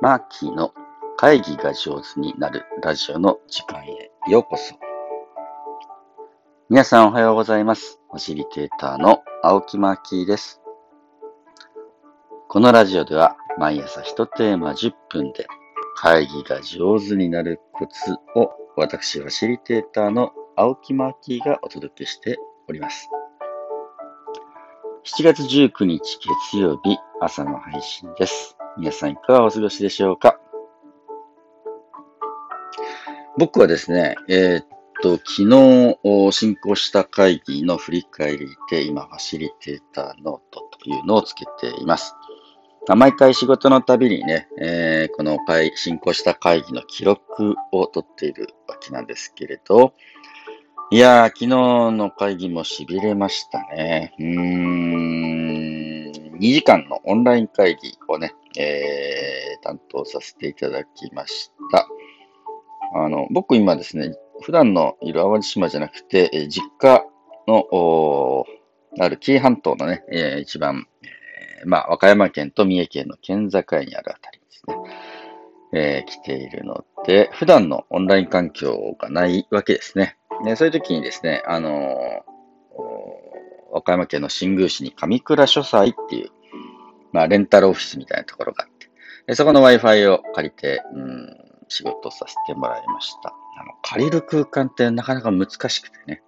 マーキーの会議が上手になるラジオの時間へようこそ。皆さんおはようございます。ファシリテーターの青木マーキーです。このラジオでは毎朝一テーマ10分で会議が上手になるコツを私ファシリテーターの青木マーキーがお届けしております。7月19日月曜日朝の配信です。皆さんいかがお過ごしでしょうか？僕はですね、えー、っと、昨日進行した会議の振り返りで今ファシリテーターノートというのをつけています。毎回仕事のたびにね、えー、この会進行した会議の記録を取っているわけなんですけれど、いやー、昨日の会議も痺れましたね。うーん、2時間のオンライン会議をね、えー、担当させていただきました。あの、僕今ですね、普段のいる淡路島じゃなくて、え実家の、ある紀伊半島のね、えー、一番、えー、まあ、和歌山県と三重県の県境にあるあたりですね、えー、来ているので、普段のオンライン環境がないわけですね。でそういう時にですね、あの和歌山県の新宮市に上倉書斎っていう、まあ、レンタルオフィスみたいなところがあって、でそこの Wi-Fi を借りて、うん、仕事をさせてもらいました。あの借りる空間ってなかなか難しくてね。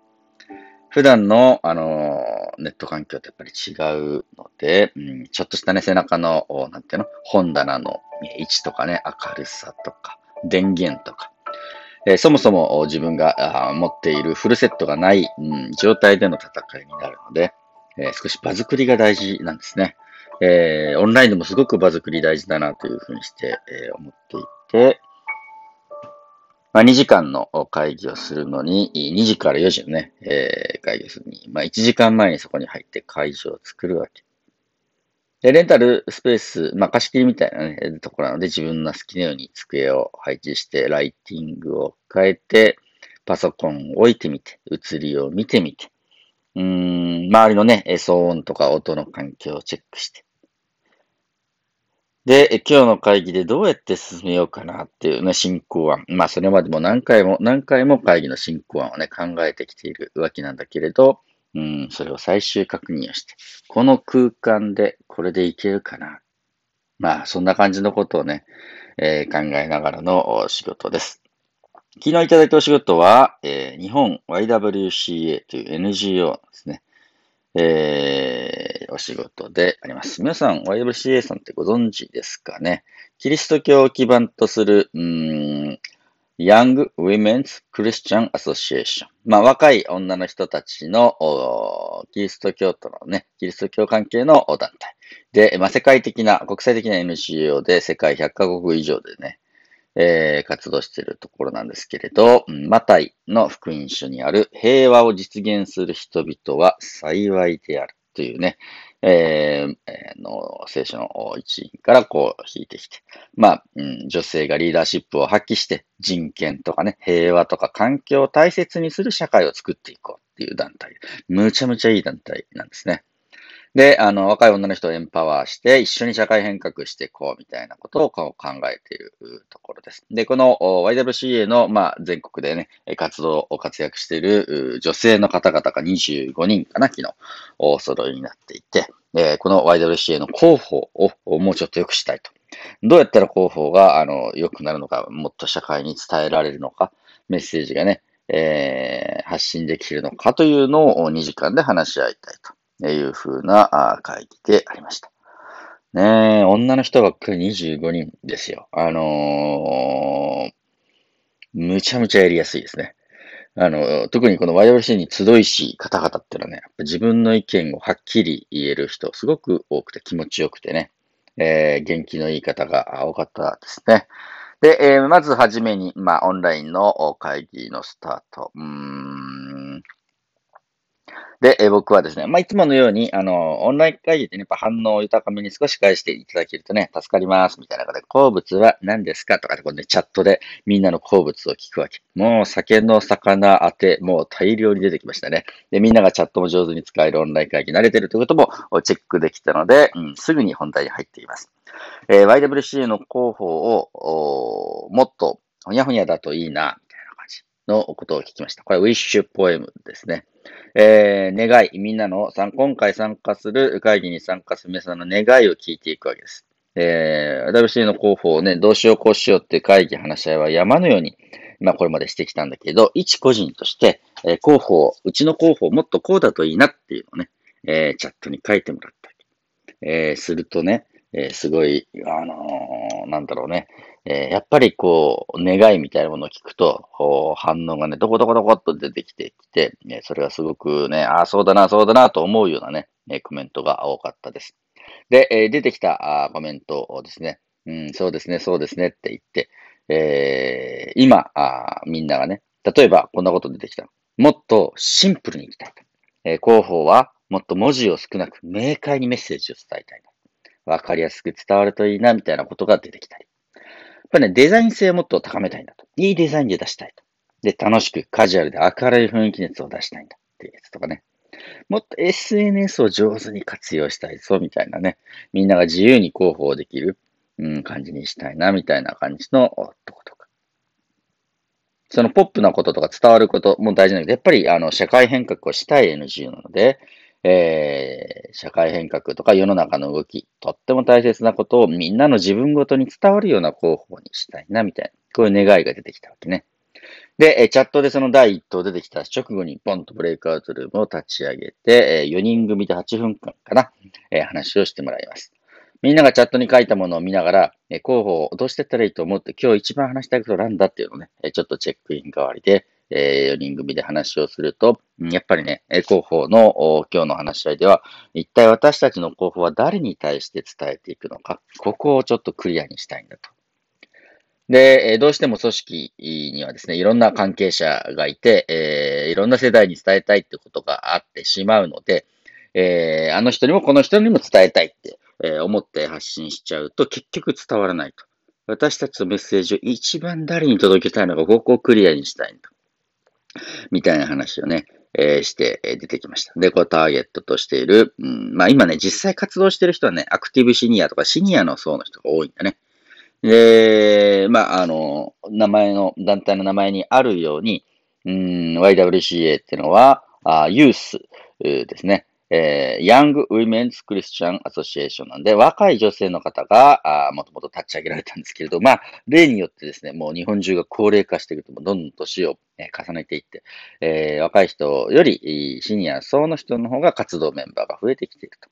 普段の、あのネット環境とやっぱり違うので、うん、ちょっとしたね、背中の、なんていうの、本棚の位置とかね、明るさとか、電源とか、え、そもそも自分が持っているフルセットがない、うん、状態での戦いになるので、え、少し場作りが大事なんですね。えー、オンラインでもすごく場作り大事だなというふうにして、え思っていて、まあ、2時間の会議をするのに、2時から4時のね、え会議をするのに、まあ、1時間前にそこに入って会場を作るわけ。で、レンタルスペース、まあ、貸し切りみたいなね、ところなので、自分の好きなように机を配置して、ライティングを変えて、パソコンを置いてみて、映りを見てみて、うーん、周りのね、騒音とか音の環境をチェックして、で、今日の会議でどうやって進めようかなっていうね、進行案。まあ、それまでも何回も何回も会議の進行案をね、考えてきているわけなんだけれど、うん、それを最終確認をして、この空間でこれでいけるかな。まあ、そんな感じのことをね、えー、考えながらの仕事です。昨日いただいたお仕事は、えー、日本 YWCA という NGO ですね。えー、お仕事であります。皆さん、YWCA さんってご存知ですかね？キリスト教を基盤とする、うん、Young Women's Christian Association。まあ、若い女の人たちの、キリスト教徒のね、キリスト教関係の団体。で、まあ、世界的な、国際的な NGO で世界100カ国以上でね、えー、活動しているところなんですけれど、マタイの福音書にある平和を実現する人々は幸いであるというね、えー、の聖書の一員からこう引いてきて、まあ、うん、女性がリーダーシップを発揮して人権とかね、平和とか環境を大切にする社会を作っていこうっていう団体。むちゃむちゃいい団体なんですね。で、あの、若い女の人をエンパワーして、一緒に社会変革していこうみたいなことを考えているところです。で、この YWCA の、まあ、全国でね、活動を活躍している女性の方々が25人かな、昨日、お揃いになっていて、えこの YWCA の広報をもうちょっと良くしたいと。どうやったら広報が、あの、良くなるのか、もっと社会に伝えられるのか、メッセージがね、えー、発信できるのかというのを2時間で話し合いたいと。いう風な会議でありました。ねえ、女の人ばっかり25人ですよ。あのー、むちゃむちゃやりやすいですね。あの、特にこの YWC に集いし方々っていうのはね、自分の意見をはっきり言える人、すごく多くて気持ちよくてね、えー、元気のいい方が多かったですね。で、えー、まずはじめに、まあ、オンラインの会議のスタート。うんで、え僕はですね、まあ、いつものように、あの、オンライン会議でね、やっぱ反応を豊かめに少し返していただけるとね、助かります、みたいな感じで、好物は何ですかとかで、こうね、チャットでみんなの好物を聞くわけ。もう、酒の魚当て、もう大量に出てきましたね。で、みんながチャットも上手に使えるオンライン会議慣れてるということもチェックできたので、うん、すぐに本題に入っています。えー、YWCA の広報を、もっと、ほにゃほにゃだといいな、のことを聞きました。これ、ウィッシュポエムですね。えー、願い、みんなの、今回参加する会議に参加する皆さんの願いを聞いていくわけです。えー、WC の広報をね、どうしようこうしようって会議話し合いは山のように、まあこれまでしてきたんだけど、一個人として、えー、広報、うちの広報もっとこうだといいなっていうのをね、えー、チャットに書いてもらったり。えー、するとね、えー、すごい、あのー、なんだろうね、えー、やっぱりこう、願いみたいなものを聞くと、反応がね、どこどこどこっと出てきてきて、ね、それがすごくね、ああ、そうだな、そうだな、と思うようなね、コメントが多かったです。で、え出てきたあコメントをですね、うん、そうですね、そうですねって言って、え今あ、みんながね、例えばこんなこと出てきた。もっとシンプルにいきたいと。え広報はもっと文字を少なく明快にメッセージを伝えたいわかりやすく伝わるといいな、みたいなことが出てきたり。やっぱね、デザイン性をもっと高めたいんだと。いいデザインで出したいと。で、楽しく、カジュアルで明るい雰囲気熱を出したいんだっていうやつとかね。もっと SNS を上手に活用したいぞ、みたいなね。みんなが自由に広報できる、うん、感じにしたいな、みたいな感じのとことか。そのポップなこととか伝わることも大事なんだけど、やっぱりあの社会変革をしたい NGO なので、えー、社会変革とか世の中の動き、とっても大切なことをみんなの自分ごとに伝わるような広報にしたいな、みたいな、こういう願いが出てきたわけね。で、チャットでその第一党出てきた直後にポンとブレイクアウトルームを立ち上げて、4人組で8分間かな、え話をしてもらいます。みんながチャットに書いたものを見ながら、広報をどうしていったらいいと思って、今日一番話したいことなんだっていうのをね、ちょっとチェックイン代わりで、えー、4人組で話をすると、やっぱりね、広報の今日の話し合いでは、一体私たちの広報は誰に対して伝えていくのか、ここをちょっとクリアにしたいんだと。で、どうしても組織にはですね、いろんな関係者がいて、えー、いろんな世代に伝えたいってことがあってしまうので、えー、あの人にもこの人にも伝えたいって、え、思って発信しちゃうと結局伝わらないと。私たちのメッセージを一番誰に届けたいのか、ここをクリアにしたいんだ。みたいな話をね、えー、して出てきました。で、こうターゲットとしている、うん、まあ今ね、実際活動してる人はね、アクティブシニアとかシニアの層の人が多いんだね。で、まあ、あの、名前の、団体の名前にあるように、うん、YWCA っていうのは、あユースですね。えー、 Young Women's Christian Association なんで、若い女性の方が、もともと立ち上げられたんですけれど、まあ、例によってですね、もう日本中が高齢化していくと、どんどん年を、えー、重ねていって、えー、若い人よりシニア層の人の方が活動メンバーが増えてきていると。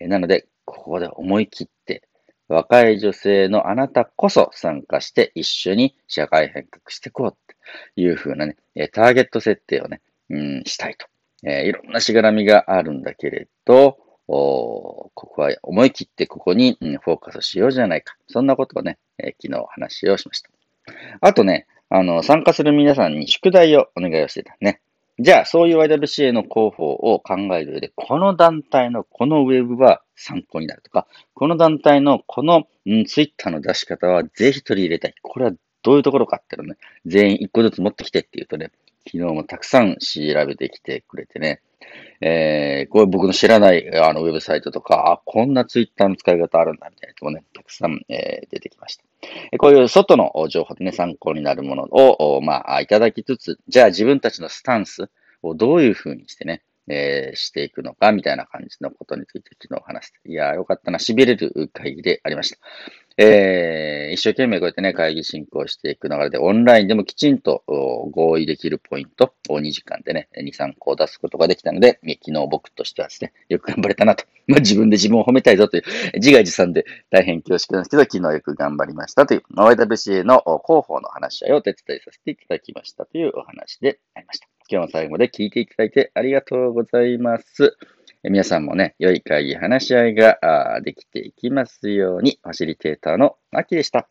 えー、なので、ここで思い切って、若い女性のあなたこそ参加して一緒に社会変革していこうっていう風なね、ターゲット設定をね、うん、したいと。えー、いろんなしがらみがあるんだけれど、おここは思い切ってここに、フォーカスしようじゃないか。そんなことをね、えー、昨日話をしました。あとね、あの、参加する皆さんに宿題をお願いをしてたね。じゃあ、そういう YWCA の広報を考える上で、この団体のこのウェブは参考になるとか、この団体のこの、うん、ツイッターの出し方はぜひ取り入れたい。これはどういうところかっていうのね、全員一個ずつ持ってきてって言うとね、昨日もたくさん調べてきてくれてね、えー、こういう僕の知らないあのウェブサイトとか、あ、こんなツイッターの使い方あるんだみたいなとこね、たくさん、えー、出てきました。こういう外の情報でね、参考になるものを、まあ、いただきつつ、じゃあ自分たちのスタンスをどういうふうにしてね、えー、していくのか、みたいな感じのことについて昨日話して、いやー、よかったな、痺れる会議でありました。えー、一生懸命こうやってね、会議進行していく流れで、オンラインでもきちんと合意できるポイントを2時間でね、2、3個出すことができたので、昨日僕としてはですね、よく頑張れたなと。まあ、自分で自分を褒めたいぞという、自画自賛で大変恐縮なんですけど、昨日よく頑張りましたという、YWCA の広報の話し合いをお手伝いさせていただきましたというお話でありました。今日も最後まで聞いていただいてありがとうございます。皆さんもね、良い会議、話し合いができていきますように、ファシリテーターのマキでした。